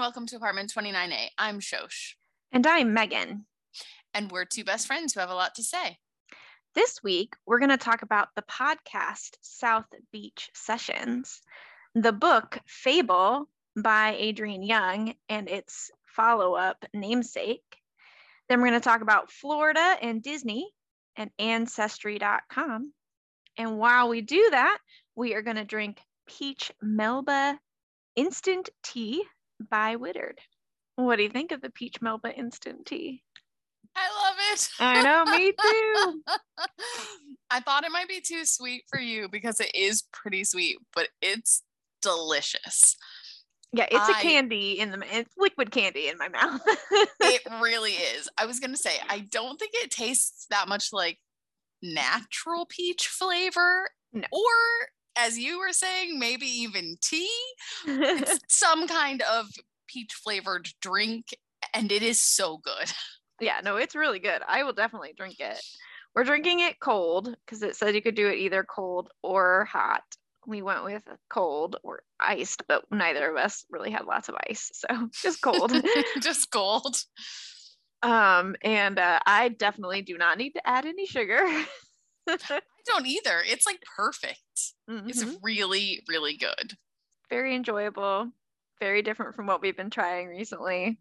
and welcome to apartment 29A. I'm Shosh. And I'm Megan. And we're two best friends who have a lot to say. This week, we're going to talk about the podcast South Beach Sessions, the book Fable by Adrienne Young, and its follow up namesake. Then we're going to talk about Florida and Disney and Ancestry.com. And while we do that, we are going to drink Peach Melba Instant Tea by Whittard. What do you think of the Peach Melba Instant Tea? I love it. I know, me too. I thought it might be too sweet for you because it is pretty sweet, but it's delicious. Yeah, it's I, a candy in the it's liquid candy in my mouth. it really is. I was gonna say I don't think it tastes that much like natural peach flavor, no. or as you were saying, maybe even tea. it's some kind of peach flavored drink, and it is so good. Yeah, no, it's really good. I will definitely drink it. We're drinking it cold because it said you could do it either cold or hot. We went with cold or iced, but neither of us really had lots of ice. So just cold. just cold. Um, and uh, I definitely do not need to add any sugar. I don't either. It's like perfect. Mm-hmm. It's really, really good. Very enjoyable. Very different from what we've been trying recently.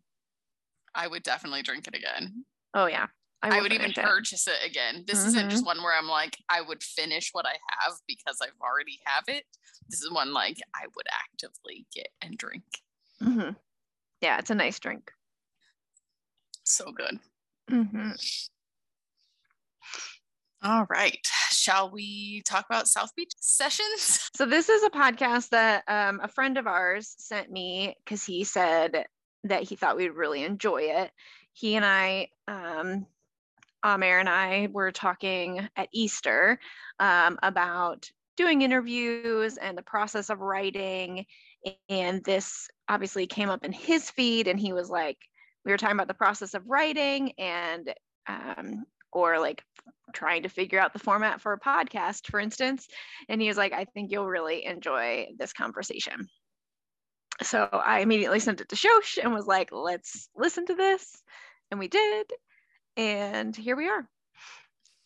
I would definitely drink it again. Oh yeah. I, I would even it. purchase it again. This mm-hmm. isn't just one where I'm like, I would finish what I have because I've already have it. This is one like I would actively get and drink. Mm-hmm. Yeah, it's a nice drink. So good. Mm-hmm. All right. Shall we talk about South Beach sessions? So, this is a podcast that um, a friend of ours sent me because he said that he thought we'd really enjoy it. He and I, um, Amir and I, were talking at Easter um, about doing interviews and the process of writing. And this obviously came up in his feed, and he was like, we were talking about the process of writing and um, or like trying to figure out the format for a podcast, for instance. And he was like, I think you'll really enjoy this conversation. So I immediately sent it to Shosh and was like, let's listen to this. And we did. And here we are.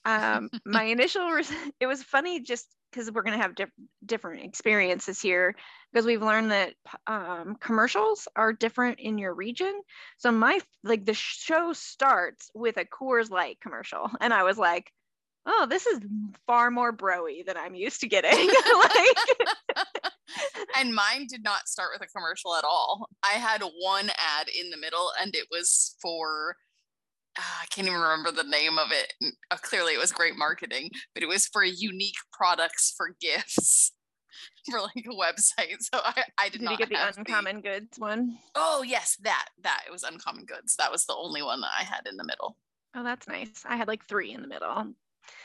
Um, my initial, it was funny just because we're going to have diff- different experiences here because we've learned that um, commercials are different in your region. So my like the show starts with a Coors Light commercial, and I was like, "Oh, this is far more broy than I'm used to getting." like, and mine did not start with a commercial at all. I had one ad in the middle, and it was for uh, I can't even remember the name of it. Uh, clearly, it was great marketing, but it was for unique products for gifts for like a website. So I, I did, did not you get the uncommon the... goods one. Oh yes, that that it was uncommon goods. That was the only one that I had in the middle. Oh, that's nice. I had like three in the middle.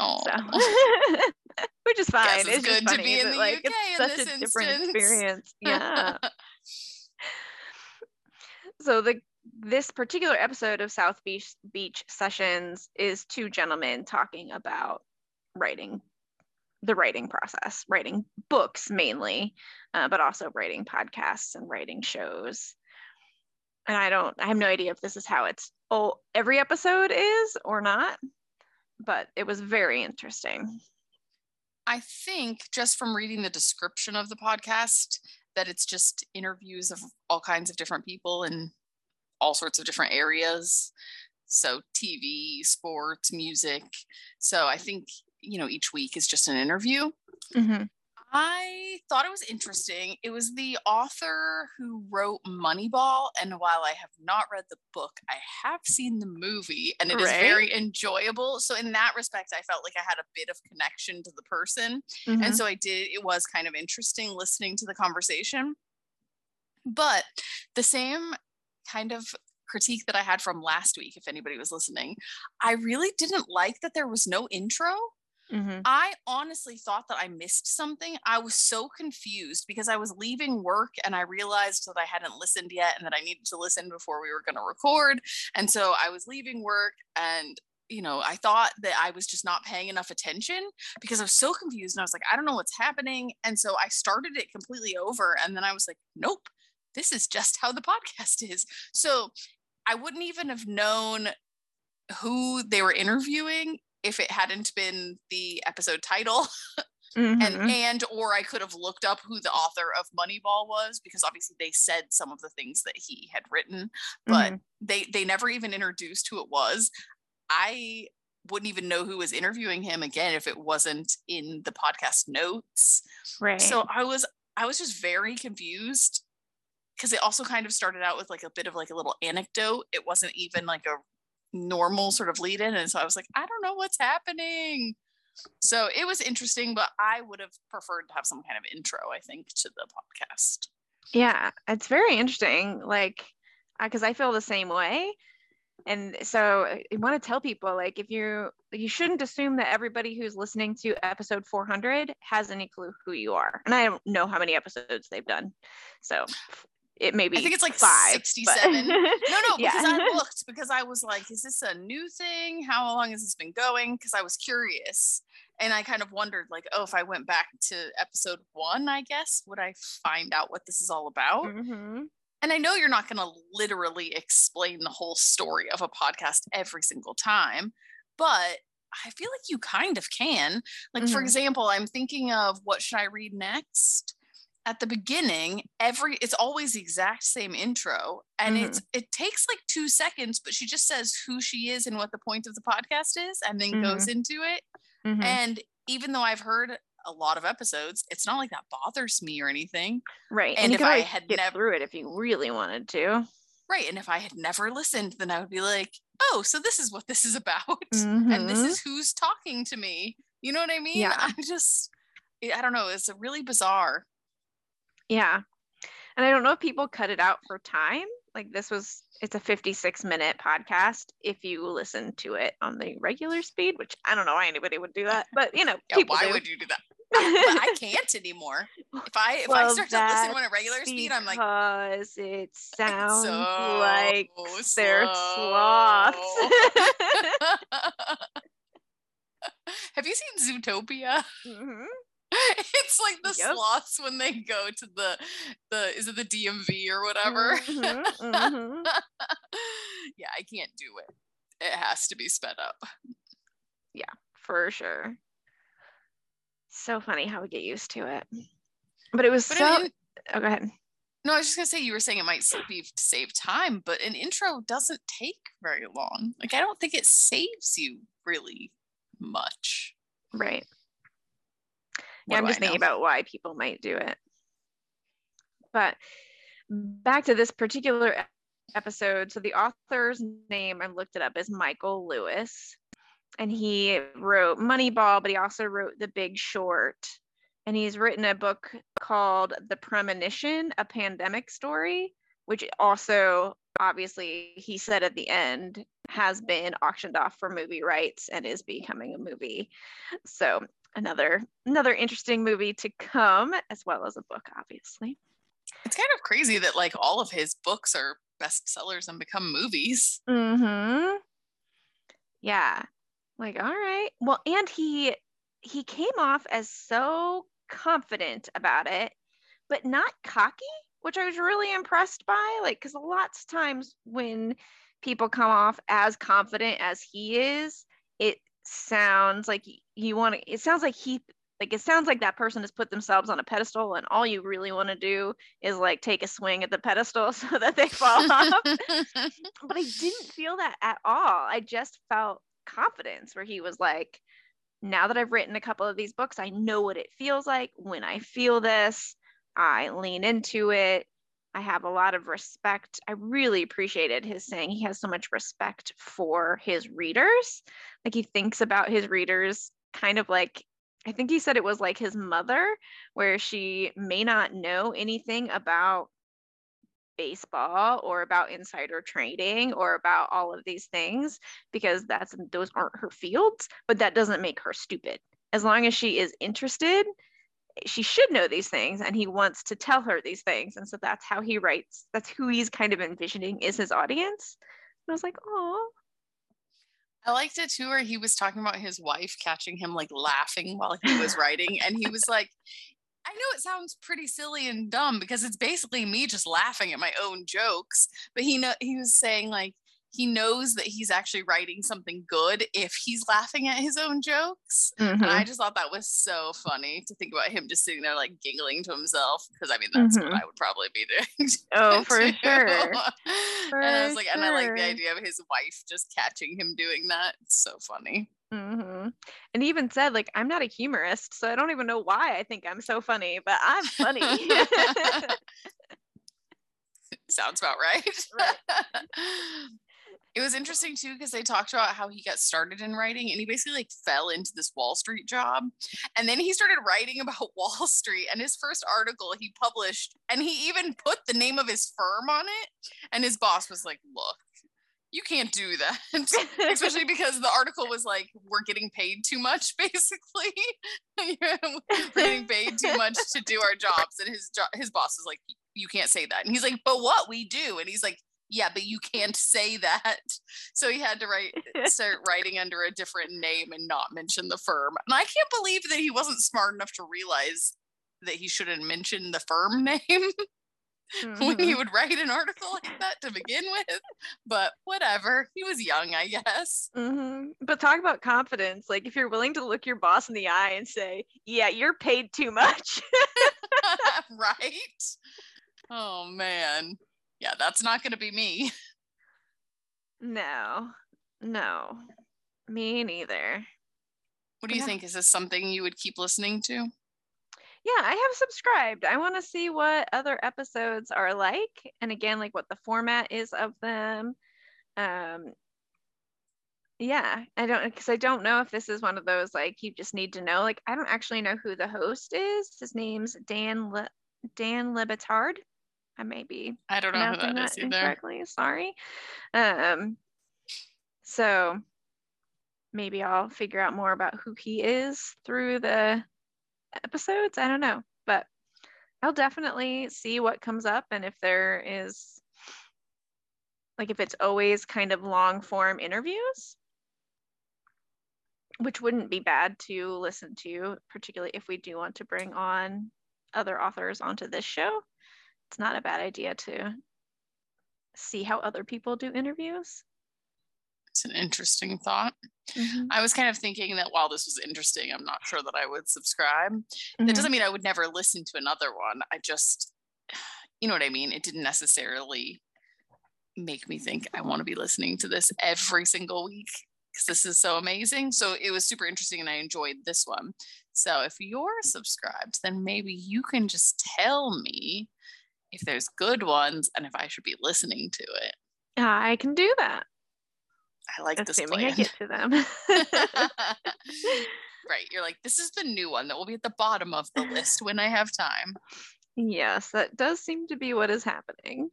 Oh, so. which is fine. it's, it's good funny, to be in the like, UK it's such a instance. different experience. Yeah. so the this particular episode of South Beach Beach Sessions is two gentlemen talking about writing the writing process, writing books mainly, uh, but also writing podcasts and writing shows. And I don't, I have no idea if this is how it's oh every episode is or not, but it was very interesting. I think just from reading the description of the podcast that it's just interviews of all kinds of different people and all sorts of different areas. So TV, sports, music. So I think, you know, each week is just an interview. Mm-hmm. I thought it was interesting. It was the author who wrote Moneyball. And while I have not read the book, I have seen the movie and it right. is very enjoyable. So, in that respect, I felt like I had a bit of connection to the person. Mm-hmm. And so I did, it was kind of interesting listening to the conversation. But the same kind of critique that I had from last week, if anybody was listening, I really didn't like that there was no intro. Mm-hmm. I honestly thought that I missed something. I was so confused because I was leaving work and I realized that I hadn't listened yet and that I needed to listen before we were going to record. And so I was leaving work and you know, I thought that I was just not paying enough attention because I was so confused and I was like, I don't know what's happening. And so I started it completely over and then I was like, nope, this is just how the podcast is. So I wouldn't even have known who they were interviewing if it hadn't been the episode title. Mm-hmm. and and or I could have looked up who the author of Moneyball was because obviously they said some of the things that he had written, but mm-hmm. they they never even introduced who it was. I wouldn't even know who was interviewing him again if it wasn't in the podcast notes. Right. So I was I was just very confused because it also kind of started out with like a bit of like a little anecdote. It wasn't even like a normal sort of lead in. And so I was like, I don't know what's happening. So it was interesting, but I would have preferred to have some kind of intro, I think, to the podcast. Yeah, it's very interesting. Like, because I feel the same way. And so I want to tell people like if you you shouldn't assume that everybody who's listening to episode 400 has any clue who you are. And I don't know how many episodes they've done. So it may be I think it's like five, 67. no, no, yeah. because I looked because I was like, is this a new thing? How long has this been going? Because I was curious. And I kind of wondered, like, oh, if I went back to episode one, I guess, would I find out what this is all about? Mm-hmm. And I know you're not going to literally explain the whole story of a podcast every single time, but I feel like you kind of can. Like, mm-hmm. for example, I'm thinking of what should I read next? At the beginning every it's always the exact same intro and mm-hmm. it's it takes like two seconds but she just says who she is and what the point of the podcast is and then mm-hmm. goes into it mm-hmm. and even though i've heard a lot of episodes it's not like that bothers me or anything right and, and if i had never through it if you really wanted to right and if i had never listened then i would be like oh so this is what this is about and this mm-hmm. is who's talking to me you know what i mean yeah. i just i don't know it's a really bizarre yeah. And I don't know if people cut it out for time. Like this was, it's a 56 minute podcast if you listen to it on the regular speed, which I don't know why anybody would do that, but you know, yeah, why do. would you do that? I can't anymore. If I if well, I start to listen on a regular speed, I'm like because it sounds so like slow. they're sloths. Have you seen Zootopia? Mm-hmm. it's like the yep. sloths when they go to the the is it the DMV or whatever? Mm-hmm, mm-hmm. yeah, I can't do it. It has to be sped up. Yeah, for sure. So funny how we get used to it. But it was but so I mean, oh, go ahead. No, I was just gonna say you were saying it might be to save time, but an intro doesn't take very long. Like I don't think it saves you really much. Right yeah, I'm just thinking about why people might do it. But back to this particular episode. So the author's name, I looked it up, is Michael Lewis. And he wrote Moneyball, but he also wrote The Big Short. And he's written a book called The Premonition, a pandemic story, which also obviously he said at the end has been auctioned off for movie rights and is becoming a movie. So another another interesting movie to come as well as a book obviously. It's kind of crazy that like all of his books are bestsellers and become movies. Mm-hmm. Yeah. Like all right. Well and he he came off as so confident about it but not cocky which i was really impressed by. Like because lots of times when people come off as confident as he is sounds like you want to it sounds like he like it sounds like that person has put themselves on a pedestal and all you really want to do is like take a swing at the pedestal so that they fall off. But i didn't feel that at all. I just felt confidence where he was like now that i've written a couple of these books i know what it feels like when i feel this. I lean into it I have a lot of respect. I really appreciated his saying he has so much respect for his readers. Like he thinks about his readers kind of like I think he said it was like his mother, where she may not know anything about baseball or about insider trading or about all of these things because that's those aren't her fields, but that doesn't make her stupid. As long as she is interested she should know these things and he wants to tell her these things and so that's how he writes that's who he's kind of envisioning is his audience and i was like oh I liked it too, where he was talking about his wife catching him like laughing while he was writing. And he was like, I know it sounds pretty silly and dumb because it's basically me just laughing at my own jokes. But he know he was saying like he knows that he's actually writing something good if he's laughing at his own jokes. Mm-hmm. And I mm-hmm. just thought that was so funny to think about him just sitting there like giggling to himself. Because I mean, that's mm-hmm. what I would probably be doing. Oh, for sure. For and I was like, sure. and I like the idea of his wife just catching him doing that. It's so funny. Mm-hmm. And he even said, like, I'm not a humorist, so I don't even know why I think I'm so funny, but I'm funny. Sounds about right. right. It was interesting too because they talked about how he got started in writing and he basically like fell into this Wall Street job. And then he started writing about Wall Street and his first article he published and he even put the name of his firm on it. And his boss was like, look, you can't do that especially because the article was like we're getting paid too much basically we're getting paid too much to do our jobs and his his boss is like you can't say that and he's like but what we do and he's like yeah, but you can't say that. So he had to write start writing under a different name and not mention the firm. And I can't believe that he wasn't smart enough to realize that he shouldn't mention the firm name mm-hmm. when he mm-hmm. would write an article like that to begin with. But whatever, he was young, I guess. Mm-hmm. But talk about confidence. Like if you're willing to look your boss in the eye and say, "Yeah, you're paid too much," right? Oh man yeah, that's not going to be me. No, no, me neither. What do you yeah. think? Is this something you would keep listening to? Yeah, I have subscribed. I want to see what other episodes are like, and again, like what the format is of them. Um, yeah, I don't because I don't know if this is one of those like you just need to know. Like I don't actually know who the host is. His name's Dan Le- Dan Le Batard. I may be I don't know who that, that is either. Incorrectly. Sorry. Um so maybe I'll figure out more about who he is through the episodes. I don't know. But I'll definitely see what comes up and if there is like if it's always kind of long form interviews which wouldn't be bad to listen to particularly if we do want to bring on other authors onto this show it's not a bad idea to see how other people do interviews. It's an interesting thought. Mm-hmm. I was kind of thinking that while this was interesting, I'm not sure that I would subscribe. Mm-hmm. That doesn't mean I would never listen to another one. I just, you know what I mean? It didn't necessarily make me think I want to be listening to this every single week because this is so amazing. So it was super interesting and I enjoyed this one. So if you're subscribed, then maybe you can just tell me if there's good ones and if I should be listening to it. I can do that. I like Assuming this plan. I get to them. right. You're like, this is the new one that will be at the bottom of the list when I have time. Yes, that does seem to be what is happening.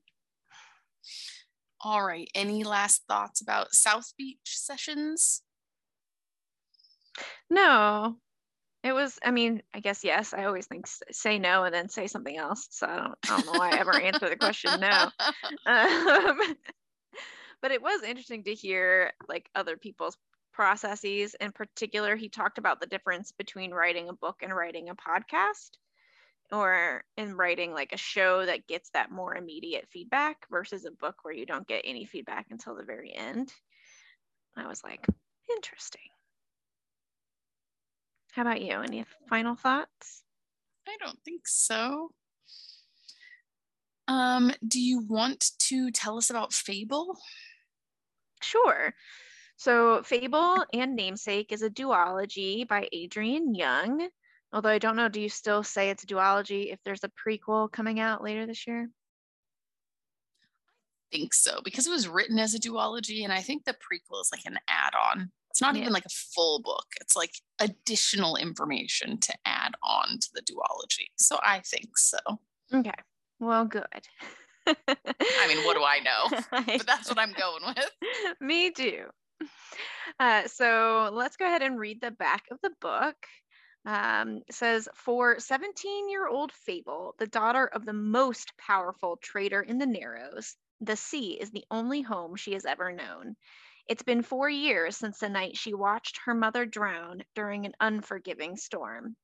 All right. Any last thoughts about South Beach sessions? No, it was, I mean, I guess yes. I always think say no and then say something else. So I don't, I don't know why I ever answer the question no. Um, but it was interesting to hear like other people's processes. In particular, he talked about the difference between writing a book and writing a podcast, or in writing like a show that gets that more immediate feedback versus a book where you don't get any feedback until the very end. I was like, interesting. How about you? Any final thoughts? I don't think so. Um, do you want to tell us about Fable? Sure. So, Fable and Namesake is a duology by Adrienne Young. Although I don't know, do you still say it's a duology if there's a prequel coming out later this year? I think so because it was written as a duology, and I think the prequel is like an add on. It's not yeah. even like a full book. It's like additional information to add on to the duology. So I think so. Okay. Well, good. I mean, what do I know? But that's what I'm going with. Me too. Uh, so let's go ahead and read the back of the book. Um, says for 17 year old Fable, the daughter of the most powerful trader in the Narrows, the sea is the only home she has ever known. It's been four years since the night she watched her mother drown during an unforgiving storm.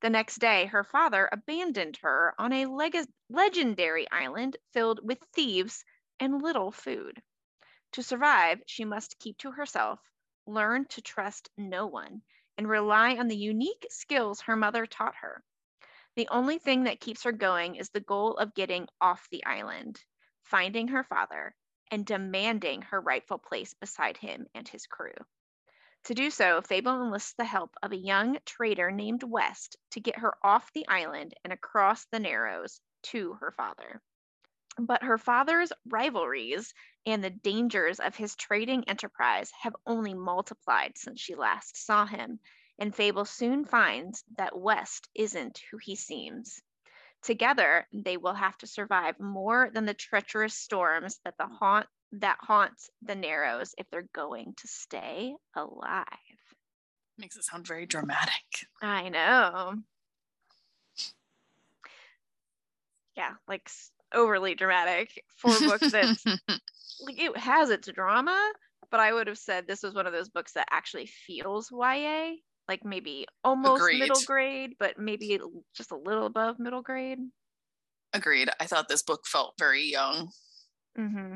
The next day, her father abandoned her on a leg- legendary island filled with thieves and little food. To survive, she must keep to herself, learn to trust no one, and rely on the unique skills her mother taught her. The only thing that keeps her going is the goal of getting off the island, finding her father, and demanding her rightful place beside him and his crew. To do so, Fable enlists the help of a young trader named West to get her off the island and across the Narrows to her father. But her father's rivalries and the dangers of his trading enterprise have only multiplied since she last saw him, and Fable soon finds that West isn't who he seems. Together, they will have to survive more than the treacherous storms that the haunt that haunts the Narrows if they're going to stay alive. Makes it sound very dramatic. I know. Yeah, like overly dramatic for a book that's like it has its drama, but I would have said this was one of those books that actually feels YA like maybe almost Agreed. middle grade, but maybe just a little above middle grade. Agreed. I thought this book felt very young. Mm-hmm.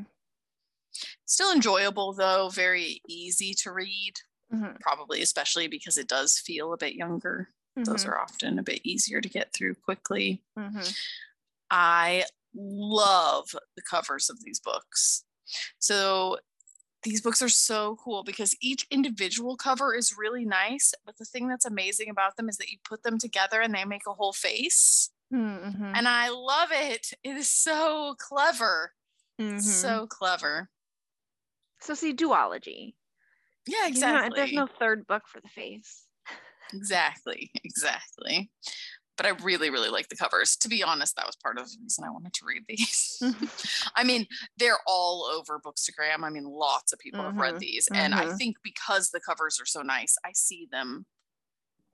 Still enjoyable though, very easy to read. Mm-hmm. Probably, especially because it does feel a bit younger. Mm-hmm. Those are often a bit easier to get through quickly. Mm-hmm. I love the covers of these books. So these books are so cool because each individual cover is really nice. But the thing that's amazing about them is that you put them together and they make a whole face. Mm-hmm. And I love it. It is so clever. Mm-hmm. So clever. So, see, duology. Yeah, exactly. You know, there's no third book for the face. exactly. Exactly but I really, really like the covers. To be honest, that was part of the reason I wanted to read these. I mean, they're all over Bookstagram. I mean, lots of people mm-hmm. have read mm-hmm. these. Mm-hmm. And I mm-hmm. think because the covers are so nice, I see them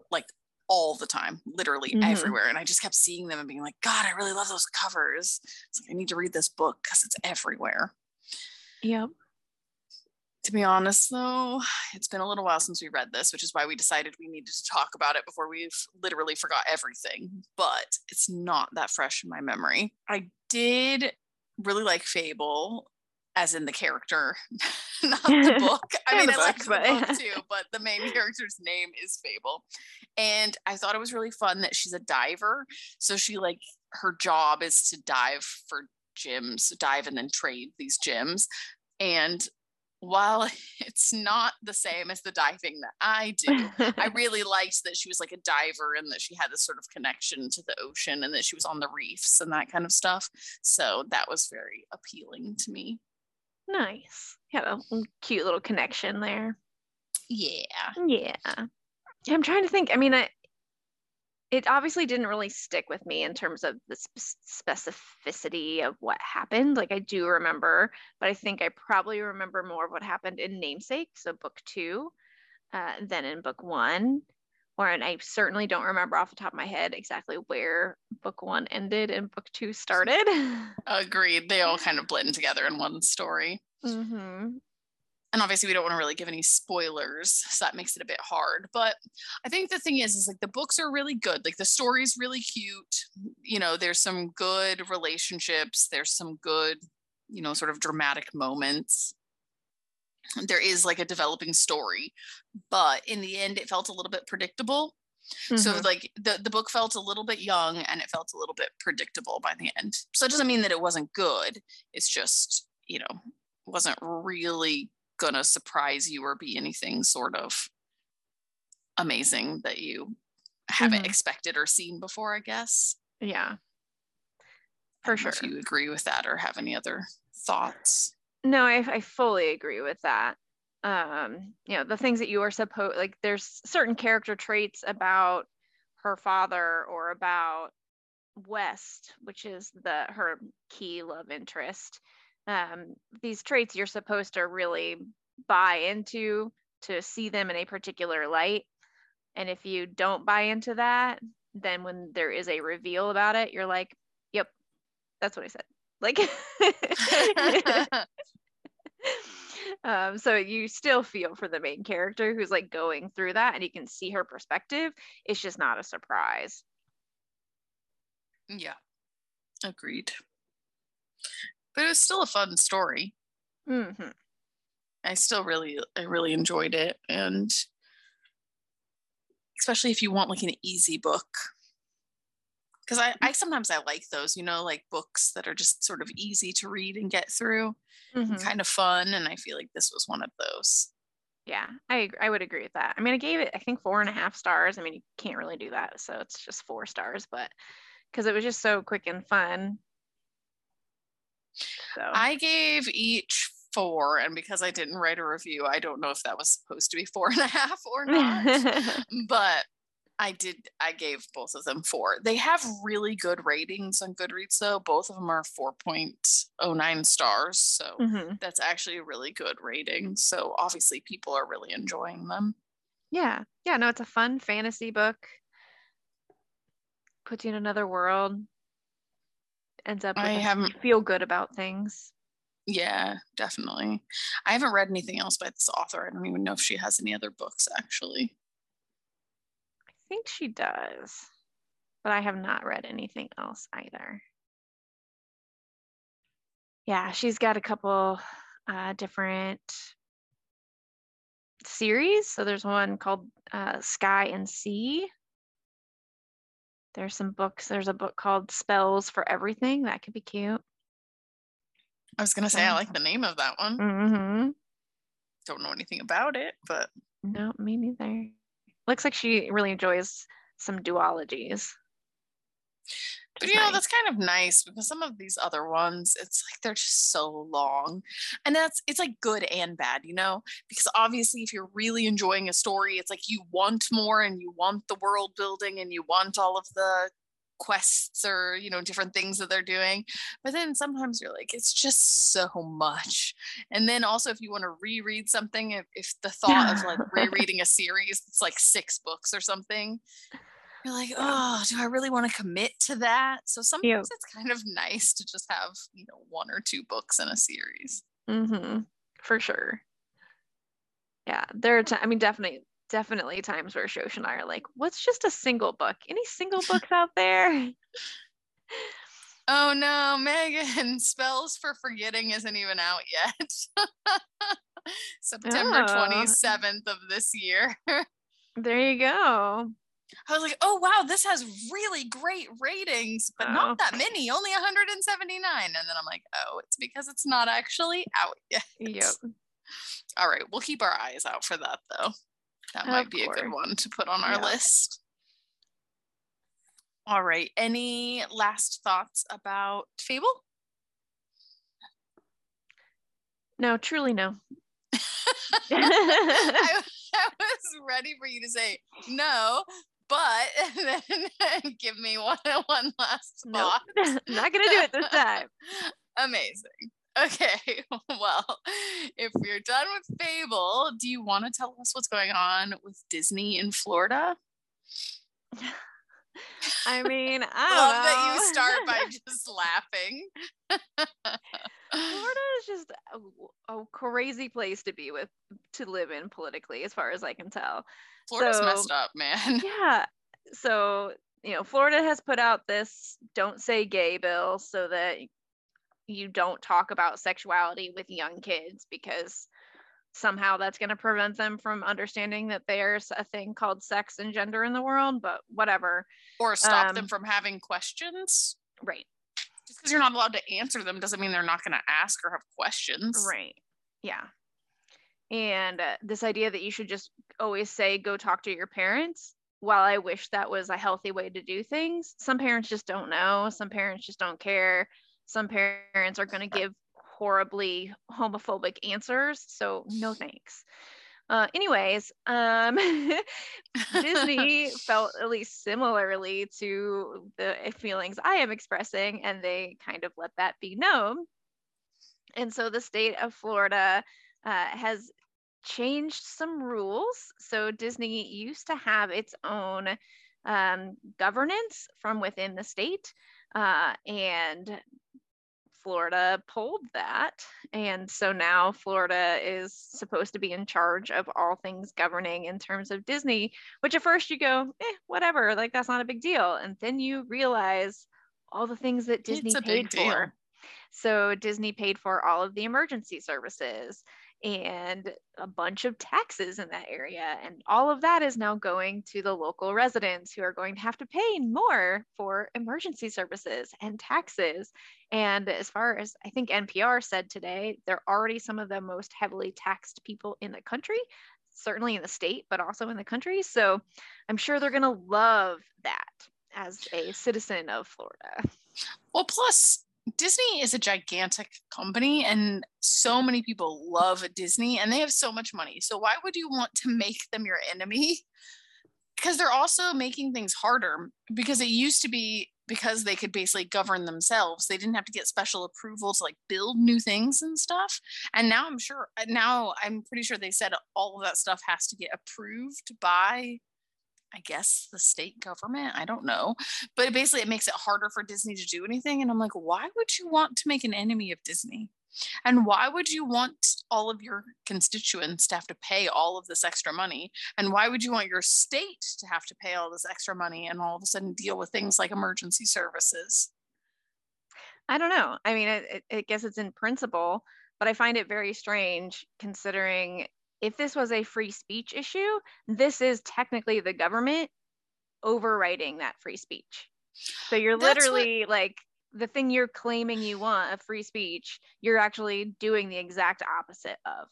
like all the time, literally mm-hmm. everywhere. And I just kept seeing them and being like, God, I really love those covers. It's like, I need to read this book because it's everywhere. Yep. To be honest, though, it's been a little while since we read this, which is why we decided we needed to talk about it before we've literally forgot everything. But it's not that fresh in my memory. I did really like Fable, as in the character, not the book. I mean, I like the book too, but the main character's name is Fable. And I thought it was really fun that she's a diver. So she, like, her job is to dive for gems, dive and then trade these gems. And while it's not the same as the diving that I do, I really liked that she was like a diver and that she had this sort of connection to the ocean and that she was on the reefs and that kind of stuff. So that was very appealing to me. Nice. Had a cute little connection there. Yeah. Yeah. I'm trying to think. I mean, I, it obviously didn't really stick with me in terms of the specificity of what happened. Like I do remember, but I think I probably remember more of what happened in Namesake, so book two, uh, than in book one. Or and I certainly don't remember off the top of my head exactly where book one ended and book two started. Agreed. They all kind of blend together in one story. Mm-hmm and obviously we don't want to really give any spoilers so that makes it a bit hard but i think the thing is is like the books are really good like the story's really cute you know there's some good relationships there's some good you know sort of dramatic moments. There is like a developing story but in the end it felt a little bit predictable. Mm-hmm. so like the, the book felt a little bit young and it felt a little bit predictable by the end. So it doesn't mean that it wasn't good it's just you know wasn't really going to surprise you or be anything sort of amazing that you haven't mm-hmm. expected or seen before, I guess. Yeah. For sure. If you agree with that or have any other thoughts. No, I, I fully agree with that. Um, you know, the things that you are supposed like there's certain character traits about her father or about West, which is the her key love interest um, these traits you're supposed to really buy into to see them in a particular light. And if you don't buy into that, then when there is a reveal about it, you're like, yep, that's what I said. Like, um, so you still feel for the main character who's like going through that and you can see her perspective. It's just not a surprise. Yeah. Agreed. But it was still a fun story. Mm-hmm. I still really, I really enjoyed it. And especially if you want like an easy book. Because I, I sometimes I like those, you know, like books that are just sort of easy to read and get through, mm-hmm. kind of fun. And I feel like this was one of those. Yeah, I I would agree with that. I mean, I gave it I think four and a half stars. I mean, you can't really do that, so it's just four stars. But because it was just so quick and fun. So I gave each four, and because I didn't write a review, I don't know if that was supposed to be four and a half or not. but I did. I gave both of them four. They have really good ratings on Goodreads, though. Both of them are four point oh nine stars, so mm-hmm. that's actually a really good rating. So obviously, people are really enjoying them. Yeah, yeah. No, it's a fun fantasy book. Puts you in another world. Ends up. I haven't feel good about things. Yeah, definitely. I haven't read anything else by this author. I don't even know if she has any other books actually. I think she does, but I have not read anything else either. Yeah, she's got a couple uh, different series. So there's one called uh, Sky and Sea. There's some books. There's a book called Spells for Everything. That could be cute. I was gonna say I like the name of that one. Mm-hmm. Don't know anything about it, but no, me neither. Looks like she really enjoys some duologies. But you nice. know, that's kind of nice because some of these other ones, it's like they're just so long. And that's it's like good and bad, you know? Because obviously if you're really enjoying a story, it's like you want more and you want the world building and you want all of the quests or you know different things that they're doing but then sometimes you're like it's just so much and then also if you want to reread something if, if the thought of like rereading a series it's like six books or something you're like oh do i really want to commit to that so sometimes it's kind of nice to just have you know one or two books in a series mm-hmm for sure yeah there are t- I mean definitely definitely times where Shosh and I are like, what's just a single book? Any single books out there? Oh no, Megan, Spells for Forgetting isn't even out yet. September oh. 27th of this year. there you go. I was like, oh wow, this has really great ratings, but oh. not that many, only 179. And then I'm like, oh, it's because it's not actually out yet. Yep. All right, we'll keep our eyes out for that though. That might be course. a good one to put on our yeah. list. All right. Any last thoughts about Fable? No, truly no. I, I, was ready for you to say no, but then give me one one last thought. Nope. Not gonna do it this time. Amazing. Okay, well, if we're done with Fable, do you want to tell us what's going on with Disney in Florida? I mean, I love know. that you start by just laughing. Florida is just a, a, crazy place to be with to live in politically, as far as I can tell. Florida's so, messed up, man. Yeah. So you know, Florida has put out this "Don't Say Gay" bill so that you don't talk about sexuality with young kids because somehow that's going to prevent them from understanding that there's a thing called sex and gender in the world but whatever. Or stop um, them from having questions? Right. Just because you're not allowed to answer them doesn't mean they're not going to ask or have questions. Right. Yeah. And uh, this idea that you should just always say go talk to your parents while i wish that was a healthy way to do things some parents just don't know some parents just don't care some parents are going to give horribly homophobic answers. So, no thanks. Uh, anyways, um, Disney felt at least similarly to the feelings I am expressing, and they kind of let that be known. And so the state of Florida uh, has changed some rules. So Disney used to have its own um, governance from within the state. Uh, and Florida pulled that. And so now Florida is supposed to be in charge of all things governing in terms of Disney, which at first you go, eh, whatever, like that's not a big deal. And then you realize, all the things that Disney paid for. So Disney paid for all of the emergency services and a bunch of taxes in that area. And all of that is now going to the local residents who are going to have to pay more for emergency services and taxes. And as far as I think NPR said today, they're already some of the most heavily taxed people in the country, certainly in the state, but also in the country. So I'm sure they're going to love that as a citizen of Florida. Well, plus, Disney is a gigantic company and so many people love Disney and they have so much money. So why would you want to make them your enemy? Because they're also making things harder because it used to be because they could basically govern themselves. They didn't have to get special approval to like build new things and stuff. And now I'm sure now I'm pretty sure they said all of that stuff has to get approved by I guess the state government. I don't know. But basically, it makes it harder for Disney to do anything. And I'm like, why would you want to make an enemy of Disney? And why would you want all of your constituents to have to pay all of this extra money? And why would you want your state to have to pay all this extra money and all of a sudden deal with things like emergency services? I don't know. I mean, I, I guess it's in principle, but I find it very strange considering if this was a free speech issue, this is technically the government overriding that free speech. So you're That's literally what... like the thing you're claiming you want of free speech, you're actually doing the exact opposite of.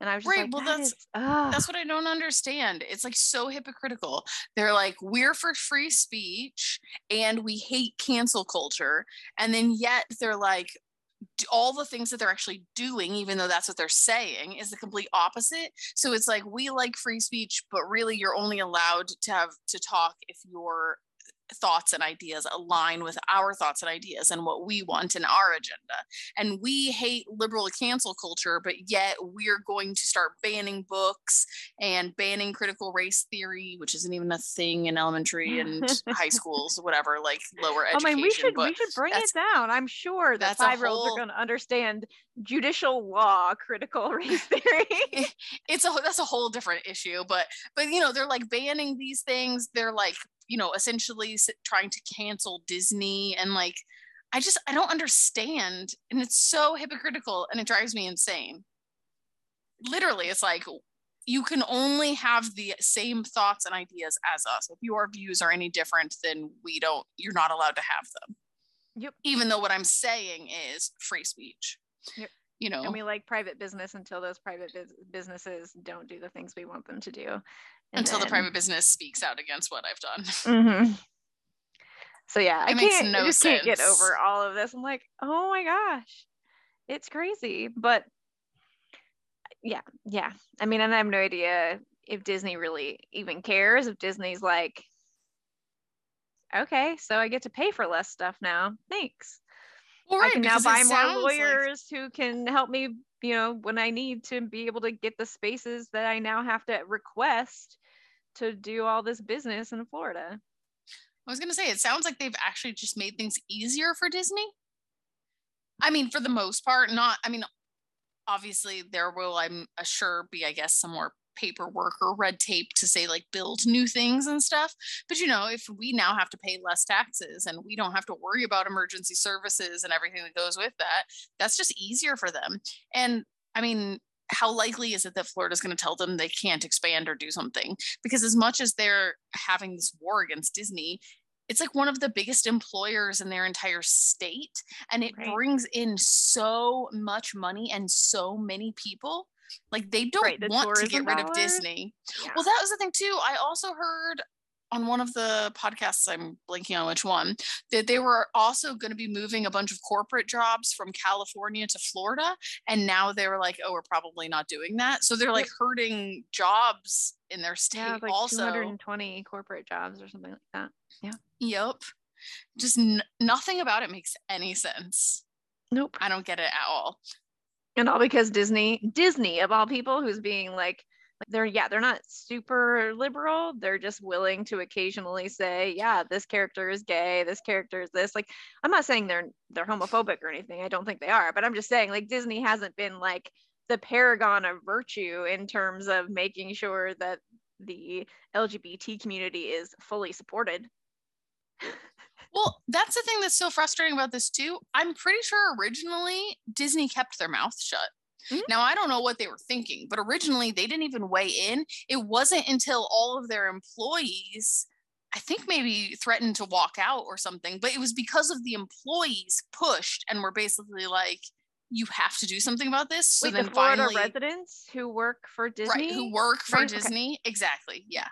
And I was right. Like, well, that that's is, that's what I don't understand. It's like so hypocritical. They're like, we're for free speech and we hate cancel culture, and then yet they're like, all the things that they're actually doing, even though that's what they're saying, is the complete opposite. So it's like we like free speech, but really you're only allowed to have to talk if you're thoughts and ideas align with our thoughts and ideas and what we want in our agenda. And we hate liberal cancel culture, but yet we're going to start banning books and banning critical race theory, which isn't even a thing in elementary and high schools, whatever, like lower education. I mean, we should we should bring it down. I'm sure that five year olds are going to understand judicial law critical race theory. it's a that's a whole different issue, but but you know they're like banning these things. They're like you know essentially trying to cancel disney and like i just i don't understand and it's so hypocritical and it drives me insane. Literally it's like you can only have the same thoughts and ideas as us. If your views are any different then we don't you're not allowed to have them. Yep. Even though what i'm saying is free speech. Yep. You know? And we like private business until those private businesses don't do the things we want them to do until then... the private business speaks out against what I've done. Mm-hmm. So yeah, it I can't, no I just sense. can't get over all of this. I'm like, oh my gosh, it's crazy. But yeah, yeah. I mean, and I have no idea if Disney really even cares. If Disney's like, okay, so I get to pay for less stuff now. Thanks. Well, right, I can now buy more lawyers like... who can help me, you know, when I need to be able to get the spaces that I now have to request to do all this business in Florida. I was going to say, it sounds like they've actually just made things easier for Disney. I mean, for the most part, not, I mean, obviously there will, I'm sure, be, I guess, some more paperwork or red tape to say like build new things and stuff. But you know, if we now have to pay less taxes and we don't have to worry about emergency services and everything that goes with that, that's just easier for them. And I mean, how likely is it that Florida is going to tell them they can't expand or do something? Because as much as they're having this war against Disney, it's like one of the biggest employers in their entire state and it right. brings in so much money and so many people like they don't right, the want to get rid dollars? of disney yeah. well that was the thing too i also heard on one of the podcasts, I'm blanking on which one, that they were also going to be moving a bunch of corporate jobs from California to Florida. And now they were like, oh, we're probably not doing that. So they're like hurting jobs in their state yeah, like also. 220 corporate jobs or something like that. Yeah. Yep. Just n- nothing about it makes any sense. Nope. I don't get it at all. And all because Disney, Disney of all people, who's being like, they're yeah they're not super liberal. They're just willing to occasionally say yeah this character is gay. This character is this. Like i'm not saying they're they're homophobic or anything. I don't think they are but i'm just saying like disney hasn't been like the paragon of virtue in terms of making sure that the lgbt community is fully supported. Well, that's the thing that's so frustrating about this too. I'm pretty sure originally Disney kept their mouth shut. Mm-hmm. Now, I don't know what they were thinking, but originally they didn't even weigh in. It wasn't until all of their employees, I think maybe threatened to walk out or something, but it was because of the employees pushed and were basically like, you have to do something about this. So Wait, then the Florida finally, residents who work for Disney, right? Who work for right? Disney, okay. exactly, yeah.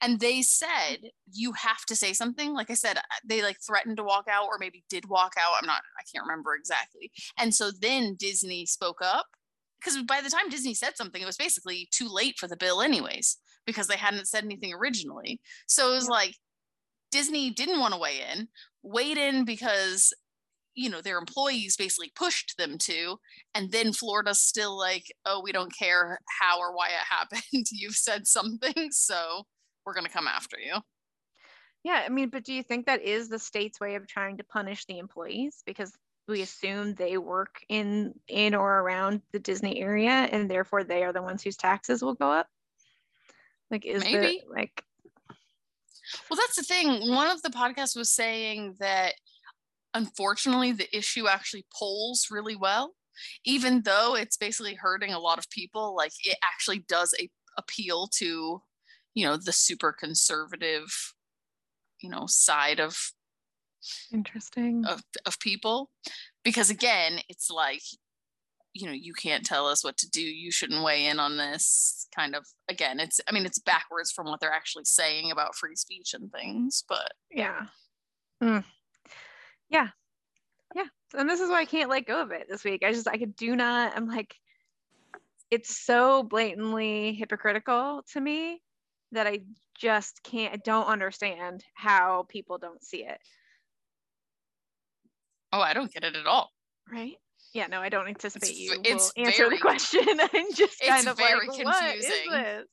And they said you have to say something. Like I said, uh, they like threatened to walk out, or maybe did walk out. I'm not, I can't remember exactly. And so then Disney spoke up because by the time Disney said something, it was basically too late for the bill, anyways, because they hadn't said anything originally. So it was like Disney didn't want to weigh in, weighed in because you know their employees basically pushed them to and then florida's still like oh we don't care how or why it happened you've said something so we're going to come after you. Yeah i mean but do you think that is the state's way of trying to punish the employees? Because we assume they work in in or around the disney area and therefore they are the ones whose taxes will go up? Like is maybe. the, like well that's the thing. One of the podcasts was saying that unfortunately the issue actually polls really well even though it's basically hurting a lot of people like it actually does a, appeal to you know the super conservative you know side of interesting. of, of people. Because again it's like you know you can't tell us what to do. You shouldn't weigh in on this kind of again it's i mean it's backwards from what they're actually saying about free speech and things but yeah. Mm. Yeah. Yeah. And this is why i can't let go of it this week. I just i could do not i'm like it's so blatantly hypocritical to me that i just can't i don't understand how people don't see it oh i don't get it at all right yeah no i don't anticipate it's, you it's will answer very, the question I'm just kind of very like, confusing what is this?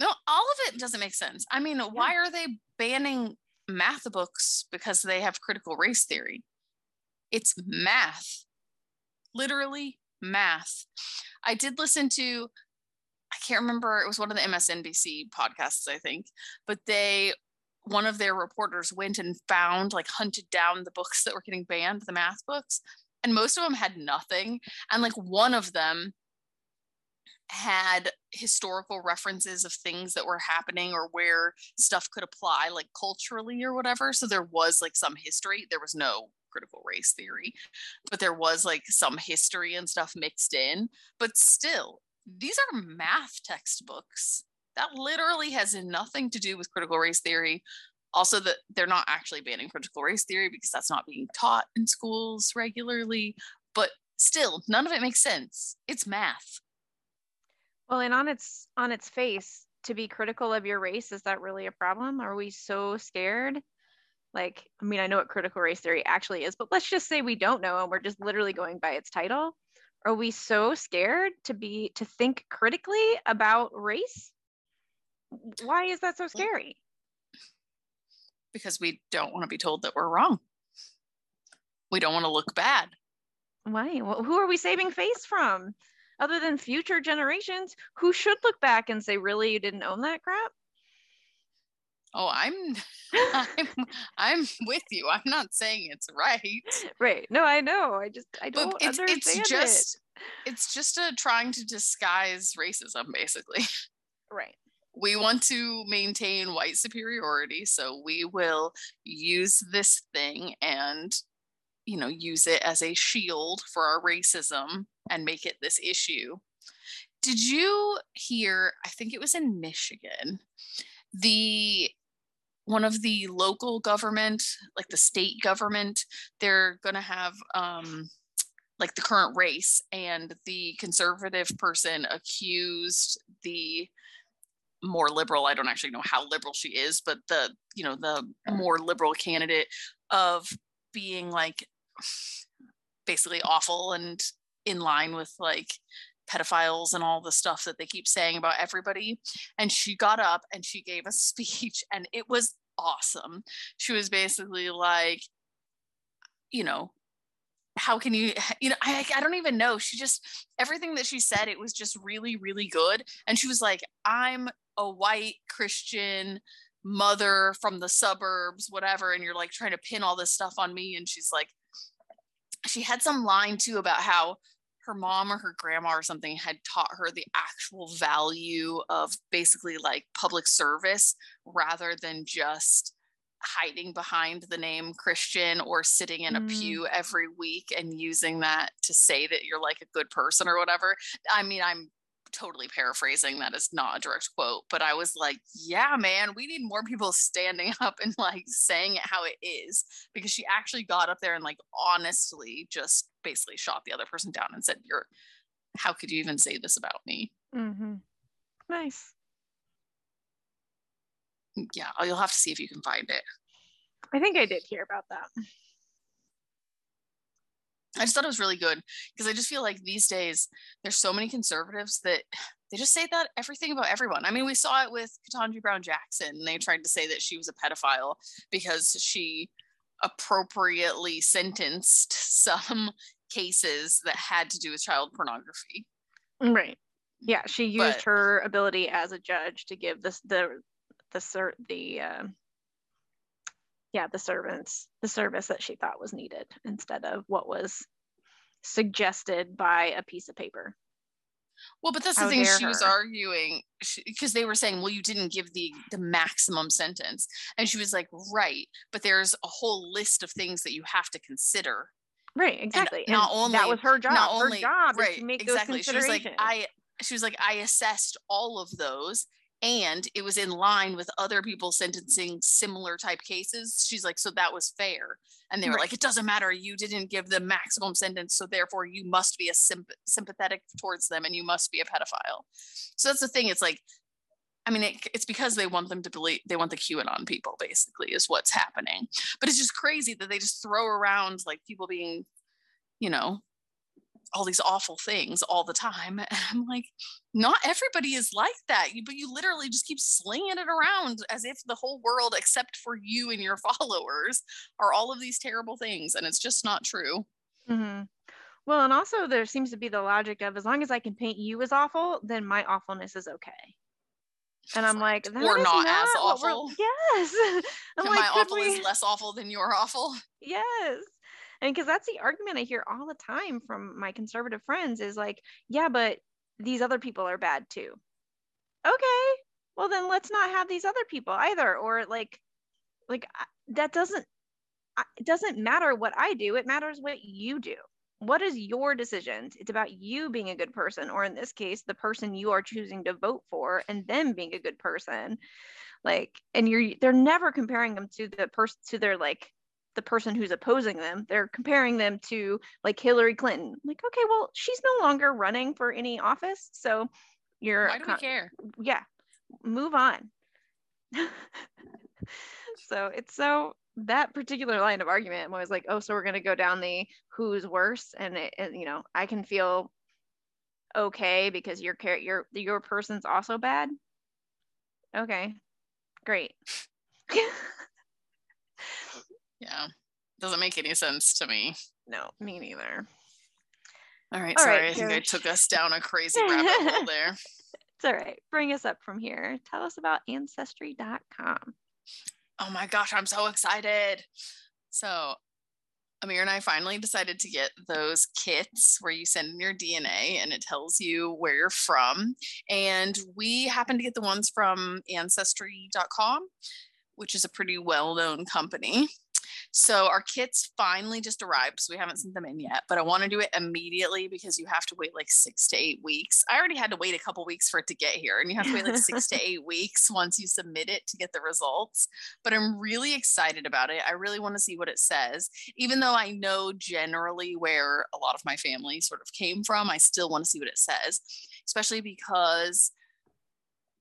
no all of it doesn't make sense i mean yeah. why are they banning math books because they have critical race theory. It's math, literally math. I did listen to, I can't remember, it was one of the MSNBC podcasts, I think, but they, one of their reporters went and found, like, hunted down the books that were getting banned, the math books, and most of them had nothing. And, like, one of them had historical references of things that were happening or where stuff could apply like culturally or whatever so there was like some history there was no critical race theory but there was like some history and stuff mixed in but still these are math textbooks that literally has nothing to do with critical race theory also that they're not actually banning critical race theory because that's not being taught in schools regularly but still none of it makes sense it's math well, and on its on its face, to be critical of your race is that really a problem? Are we so scared? Like, I mean, I know what critical race theory actually is, but let's just say we don't know and we're just literally going by its title. Are we so scared to be to think critically about race? Why is that so scary? Because we don't want to be told that we're wrong. We don't want to look bad. Why? Well, who are we saving face from? other than future generations who should look back and say, really, you didn't own that crap? Oh, I'm, I'm, I'm with you. I'm not saying it's right. Right. No, I know. I just, I don't but it's, understand it's just, it. It's just a trying to disguise racism, basically. Right. We want to maintain white superiority, so we will use this thing and you know use it as a shield for our racism and make it this issue. Did you hear i think it was in michigan the one of the local government like the state government they're going to have um like the current race and the conservative person accused the more liberal i don't actually know how liberal she is but the you know the mm. more liberal candidate of being like basically awful and in line with like pedophiles and all the stuff that they keep saying about everybody. And she got up and she gave a speech, and it was awesome. She was basically like, you know, how can you, you know, I, I don't even know. She just, everything that she said, it was just really, really good. And she was like, I'm a white Christian mother from the suburbs, whatever. And you're like trying to pin all this stuff on me. And she's like, she had some line too about how her mom or her grandma or something had taught her the actual value of basically like public service rather than just hiding behind the name Christian or sitting in a mm. pew every week and using that to say that you're like a good person or whatever. I mean, I'm totally paraphrasing that is not a direct quote but i was like yeah man we need more people standing up and like saying it how it is because she actually got up there and like honestly just basically shot the other person down and said you're how could you even say this about me mm-hmm. nice yeah oh, you'll have to see if you can find it i think i did hear about that I just thought it was really good because I just feel like these days there's so many conservatives that they just say that everything about everyone. I mean, we saw it with Ketanji Brown Jackson. They tried to say that she was a pedophile because she appropriately sentenced some cases that had to do with child pornography. Right. Yeah, she used but, her ability as a judge to give this the the ser- the uh, yeah the servants the service that she thought was needed instead of what was suggested by a piece of paper. Well but that's How the thing she her. was arguing because they were saying well you didn't give the the maximum sentence. And she was like right but there's a whole list of things that you have to consider. Right exactly. And not and only that was her job. Not only, her job right to make exactly those considerations. she was like i she was like i assessed all of those and it was in line with other people sentencing similar type cases she's like so that was fair and they were right. like it doesn't matter you didn't give the maximum sentence so therefore you must be a symp- sympathetic towards them and you must be a pedophile so that's the thing it's like I mean, it, it's because they want them to believe they want the QAnon people, basically, is what's happening. But it's just crazy that they just throw around like people being, you know, all these awful things all the time. And I'm like, not everybody is like that. You, but you literally just keep slinging it around as if the whole world, except for you and your followers, are all of these terrible things. And it's just not true. Mm-hmm. Well, and also there seems to be the logic of as long as I can paint you as awful, then my awfulness is okay. And I'm like, that or not, not as awful. Yes. I'm like, my awful we... is less awful than your awful. Yes and because that's the argument i hear all the time from my conservative friends is like yeah but these other people are bad too. Okay well then let's not have these other people either or like like that doesn't it doesn't matter what i do it matters what you do. What is your decisions it's about you being a good person or in this case the person you are choosing to vote for and them being a good person. Like and you're they're never comparing them to the person to their like the person who's opposing them. They're comparing them to like Hillary Clinton. Like, okay, well, she's no longer running for any office, so you're. Why do we care? Yeah, move on. so it's so that particular line of argument was like, oh, so we're gonna go down the who's worse, and, it, and you know, I can feel okay because your care your your person's also bad. Okay, great. Yeah. Doesn't make any sense to me. No, me neither. All right, all sorry. Right, I think I took us down a crazy rabbit hole there. It's all right. Bring us up from here. Tell us about ancestry.com. Oh my gosh, I'm so excited. So, Amir and I finally decided to get those kits where you send in your DNA and it tells you where you're from. And we happened to get the ones from ancestry.com, which is a pretty well known company. So our kits finally just arrived. So we haven't sent them in yet, but I want to do it immediately because you have to wait like six to eight weeks. I already had to wait a couple weeks for it to get here, and you have to wait like six to eight weeks once you submit it to get the results. But I'm really excited about it. I really want to see what it says. Even though I know generally where a lot of my family sort of came from, I still want to see what it says, especially because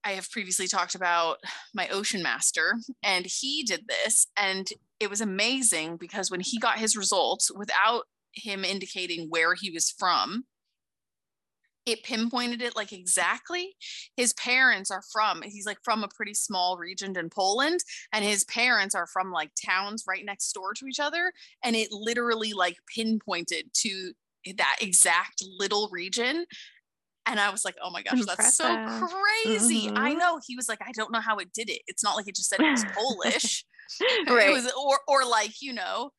I have previously talked about my ocean master, and he did this. And it was amazing because when he got his results without him indicating where he was from, it pinpointed it like exactly. His parents are from, he's like from a pretty small region in Poland, and his parents are from like towns right next door to each other. And it literally like pinpointed to that exact little region And I was like, oh my gosh, that's so crazy. Mm-hmm. I know. He was like, I don't know how it did it. It's not like it just said it was Polish. right. It was or or like, you know,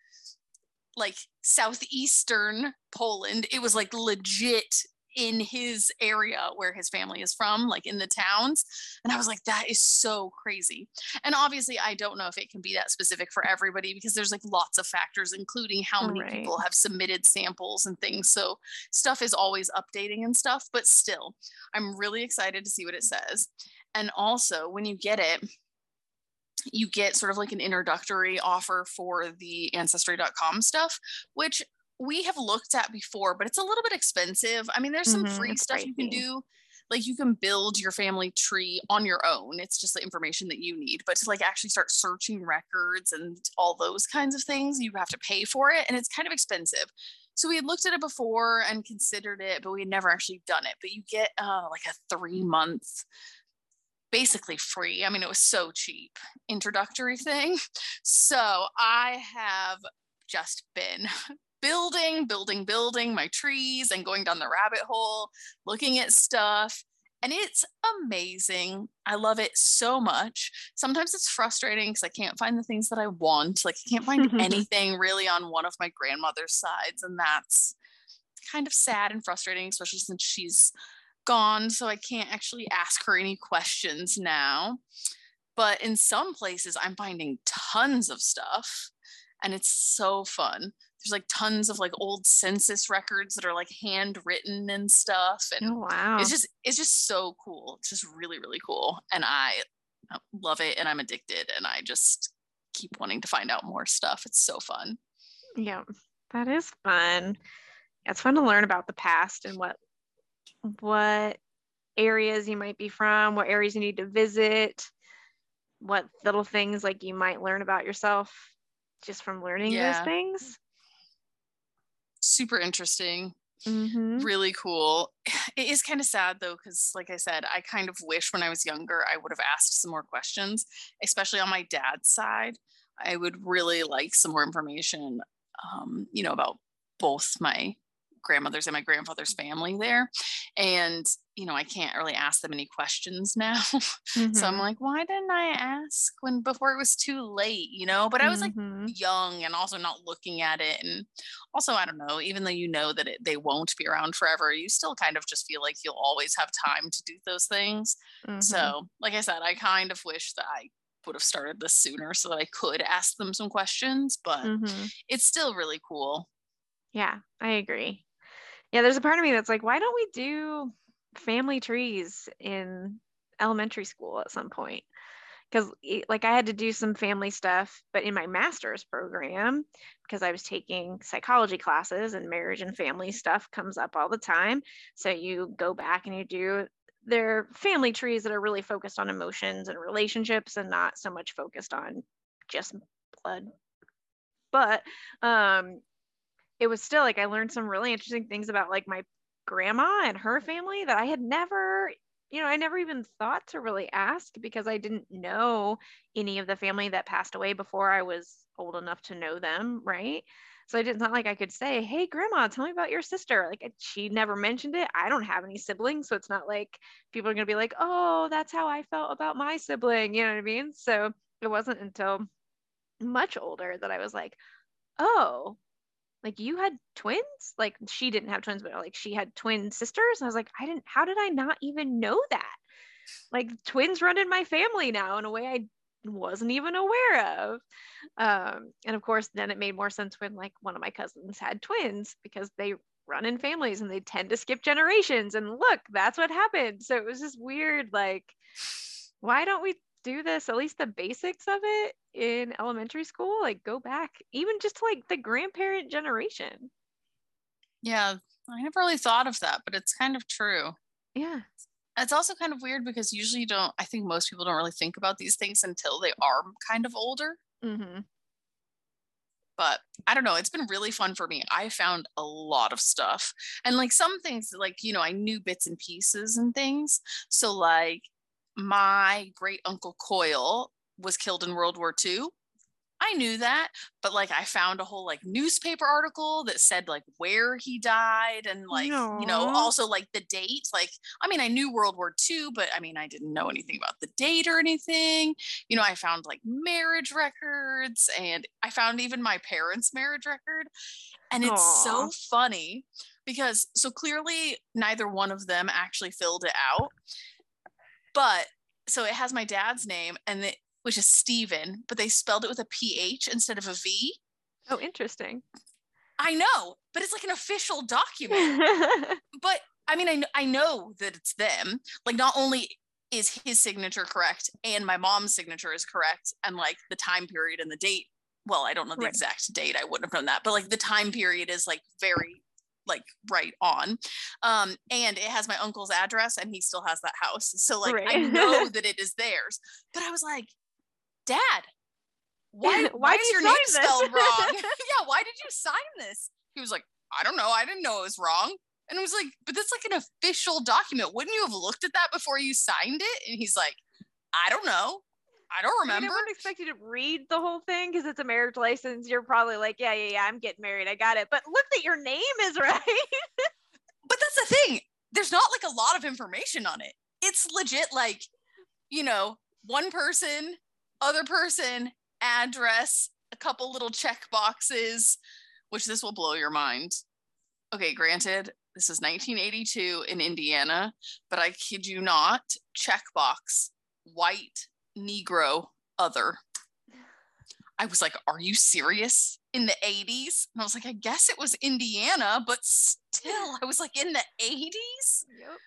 like southeastern Poland. It was like legit in his area where his family is from, like in the towns. And I was like, that is so crazy. And obviously, I don't know if it can be that specific for everybody because there's like lots of factors, including how many right. people have submitted samples and things. So stuff is always updating and stuff, but still, I'm really excited to see what it says. And also, when you get it, you get sort of like an introductory offer for the ancestry.com stuff, which we have looked at before, but it's a little bit expensive. I mean, there's some mm-hmm, free stuff you can do. Like you can build your family tree on your own. It's just the information that you need. But to like actually start searching records and all those kinds of things, you have to pay for it. And it's kind of expensive. So we had looked at it before and considered it, but we had never actually done it. But you get uh, like a three month basically free. I mean, it was so cheap introductory thing. So I have just been building, building, building my trees and going down the rabbit hole, looking at stuff. And it's amazing. I love it so much. Sometimes it's frustrating because I can't find the things that I want. Like, I can't find anything really on one of my grandmother's sides. And that's kind of sad and frustrating, especially since she's gone. So I can't actually ask her any questions now. But in some places, I'm finding tons of stuff and it's so fun there's like tons of like old census records that are like handwritten and stuff and oh, wow. it's just it's just so cool it's just really really cool and i uh, love it and i'm addicted and i just keep wanting to find out more stuff it's so fun. Yeah that is fun. It's fun to learn about the past and what what areas you might be from what areas you need to visit what little things like you might learn about yourself just from learning yeah. those things super interesting. Mm-hmm. Really cool. It is kind of sad though, because like I said, I kind of wish when I was younger I would have asked some more questions, especially on my dad's side. I would really like some more information, um, you know, about both my grandmother's and my grandfather's family there. And, you know, I can't really ask them any questions now. Mm-hmm. so I'm mm-hmm. like, why didn't I ask when before it was too late, you know? But I was mm-hmm. like young and also not looking at it. And also, I don't know, even though you know that it, they won't be around forever, you still kind of just feel like you'll always have time to do those things. Mm-hmm. So, like I said, I kind of wish that I would have started this sooner so that I could ask them some questions, but mm-hmm. it's still really cool. Yeah, I agree yeah, there's a part of me that's like, why don't we do family trees in elementary school at some point? Because like I had to do some family stuff, but in my master's program, because I was taking psychology classes and marriage and family stuff comes up all the time. So you go back and you do their family trees that are really focused on emotions and relationships and not so much focused on just blood but um it was still like I learned some really interesting things about like my grandma and her mm-hmm. family that I had never, you know, I never even thought to really ask because I didn't know any of the family that passed away before I was old enough to know them, right? So I didn't not like I could say, "Hey, grandma, tell me about your sister." Like she never mentioned it. I don't have any siblings, so it's not like people are gonna be like, "Oh, that's how I felt about my sibling." You know what I mean? So it wasn't until much older that I was like, "Oh, like you had twins? Like she didn't have twins but like she had twin sisters. And i was like i didn't how did i not even know that? Like twins run in my family now in a way i wasn't even aware of. Um, and of course then it made more sense when like one of my cousins had twins because they run in families and they tend to skip generations and look that's what happened. So it was just weird like why don't we do this at least the basics of it in elementary school like go back even just to like the grandparent generation. Yeah i never really thought of that but it's kind of true. Yeah. It's also kind of weird because usually you don't i think most people don't really think about these things until they are kind of older. Mm-hmm. but i don't know it's been really fun for me. I found a lot of stuff. And like some things like you know i knew bits and pieces and things. So like my great uncle Coyle was killed in World War II. I knew that, but like I found a whole like newspaper article that said like where he died and like, Aww. you know, also like the date. Like, I mean, I knew World War II, but I mean, I didn't know anything about the date or anything. You know, I found like marriage records and I found even my parents' marriage record. And it's Aww. so funny because so clearly neither one of them actually filled it out. But so it has my dad's name and the, which is Stephen, but they spelled it with a PH instead of a V. Oh, interesting. I know, but it's like an official document. but I mean, I, I know that it's them. Like, not only is his signature correct and my mom's signature is correct, and like the time period and the date. Well, I don't know the right. exact date. I wouldn't have known that, but like the time period is like very like right on. Um, and it has my uncle's address and he still has that house. So like right. I know that it is theirs. But I was like, Dad, why, why, is your name spelled wrong? yeah, why did you sign this? He was like, I don't know. I didn't know it was wrong. And I was like, but that's like an official document. Wouldn't you have looked at that before you signed it? And he's like, I don't know. I don't remember. I, wouldn't expect you to read the whole thing because it's a marriage license. You're probably like, yeah, yeah, yeah, I'm getting married. I got it. But look that your name is right. but that's the thing. There's not like a lot of information on it. It's legit like, you know, one person other person, address, a couple little check boxes, which this will blow your mind. Okay, granted, this is 1982 in Indiana, but I kid you not, checkbox, white, Negro, other. I was like, are you serious? In the 80s? And I was like, I guess it was Indiana, but still, I was like, in the 80s? Yep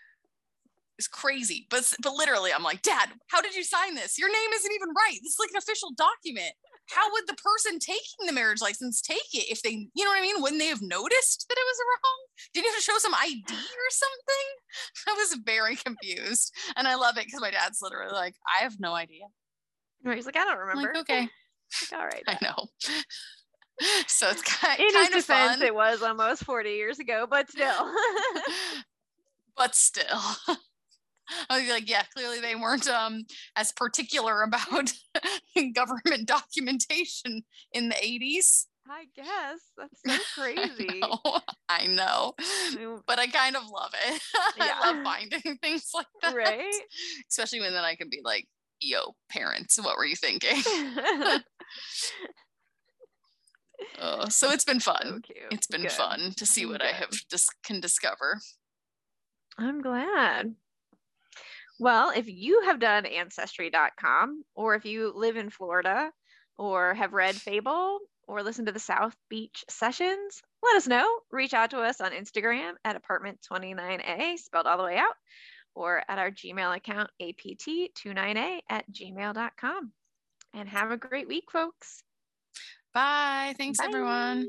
is crazy. But but literally, I'm like, Dad, how did you sign this? Your name isn't even right. This is like an official document. How would the person taking the marriage license take it if they, you know what I mean? Wouldn't they have noticed that it was wrong? Did you have to show some ID or something? I was very confused. And I love it because my dad's literally like, I have no idea. He's like, I don't remember. Like, okay. Like, All right. I know. So it's kind, In kind his of defense, fun. it was almost 40 years ago, but still. but still. I was like, yeah, clearly they weren't um, as particular about government documentation in the 80s. I guess that's so crazy. I know, I know. but I kind of love it. Yeah. I love finding things like that. Right. Especially when then I can be like, yo, parents, what were you thinking? oh, so it's been fun. So it's been Good. fun to see what Good. I have just can discover. I'm glad. Well, if you have done ancestry.com, or if you live in Florida, or have read Fable, or listened to the South Beach sessions, let us know. Reach out to us on Instagram at apartment29A, spelled all the way out, or at our Gmail account, apt29a at gmail.com. And have a great week, folks. Bye. Thanks, Bye. everyone.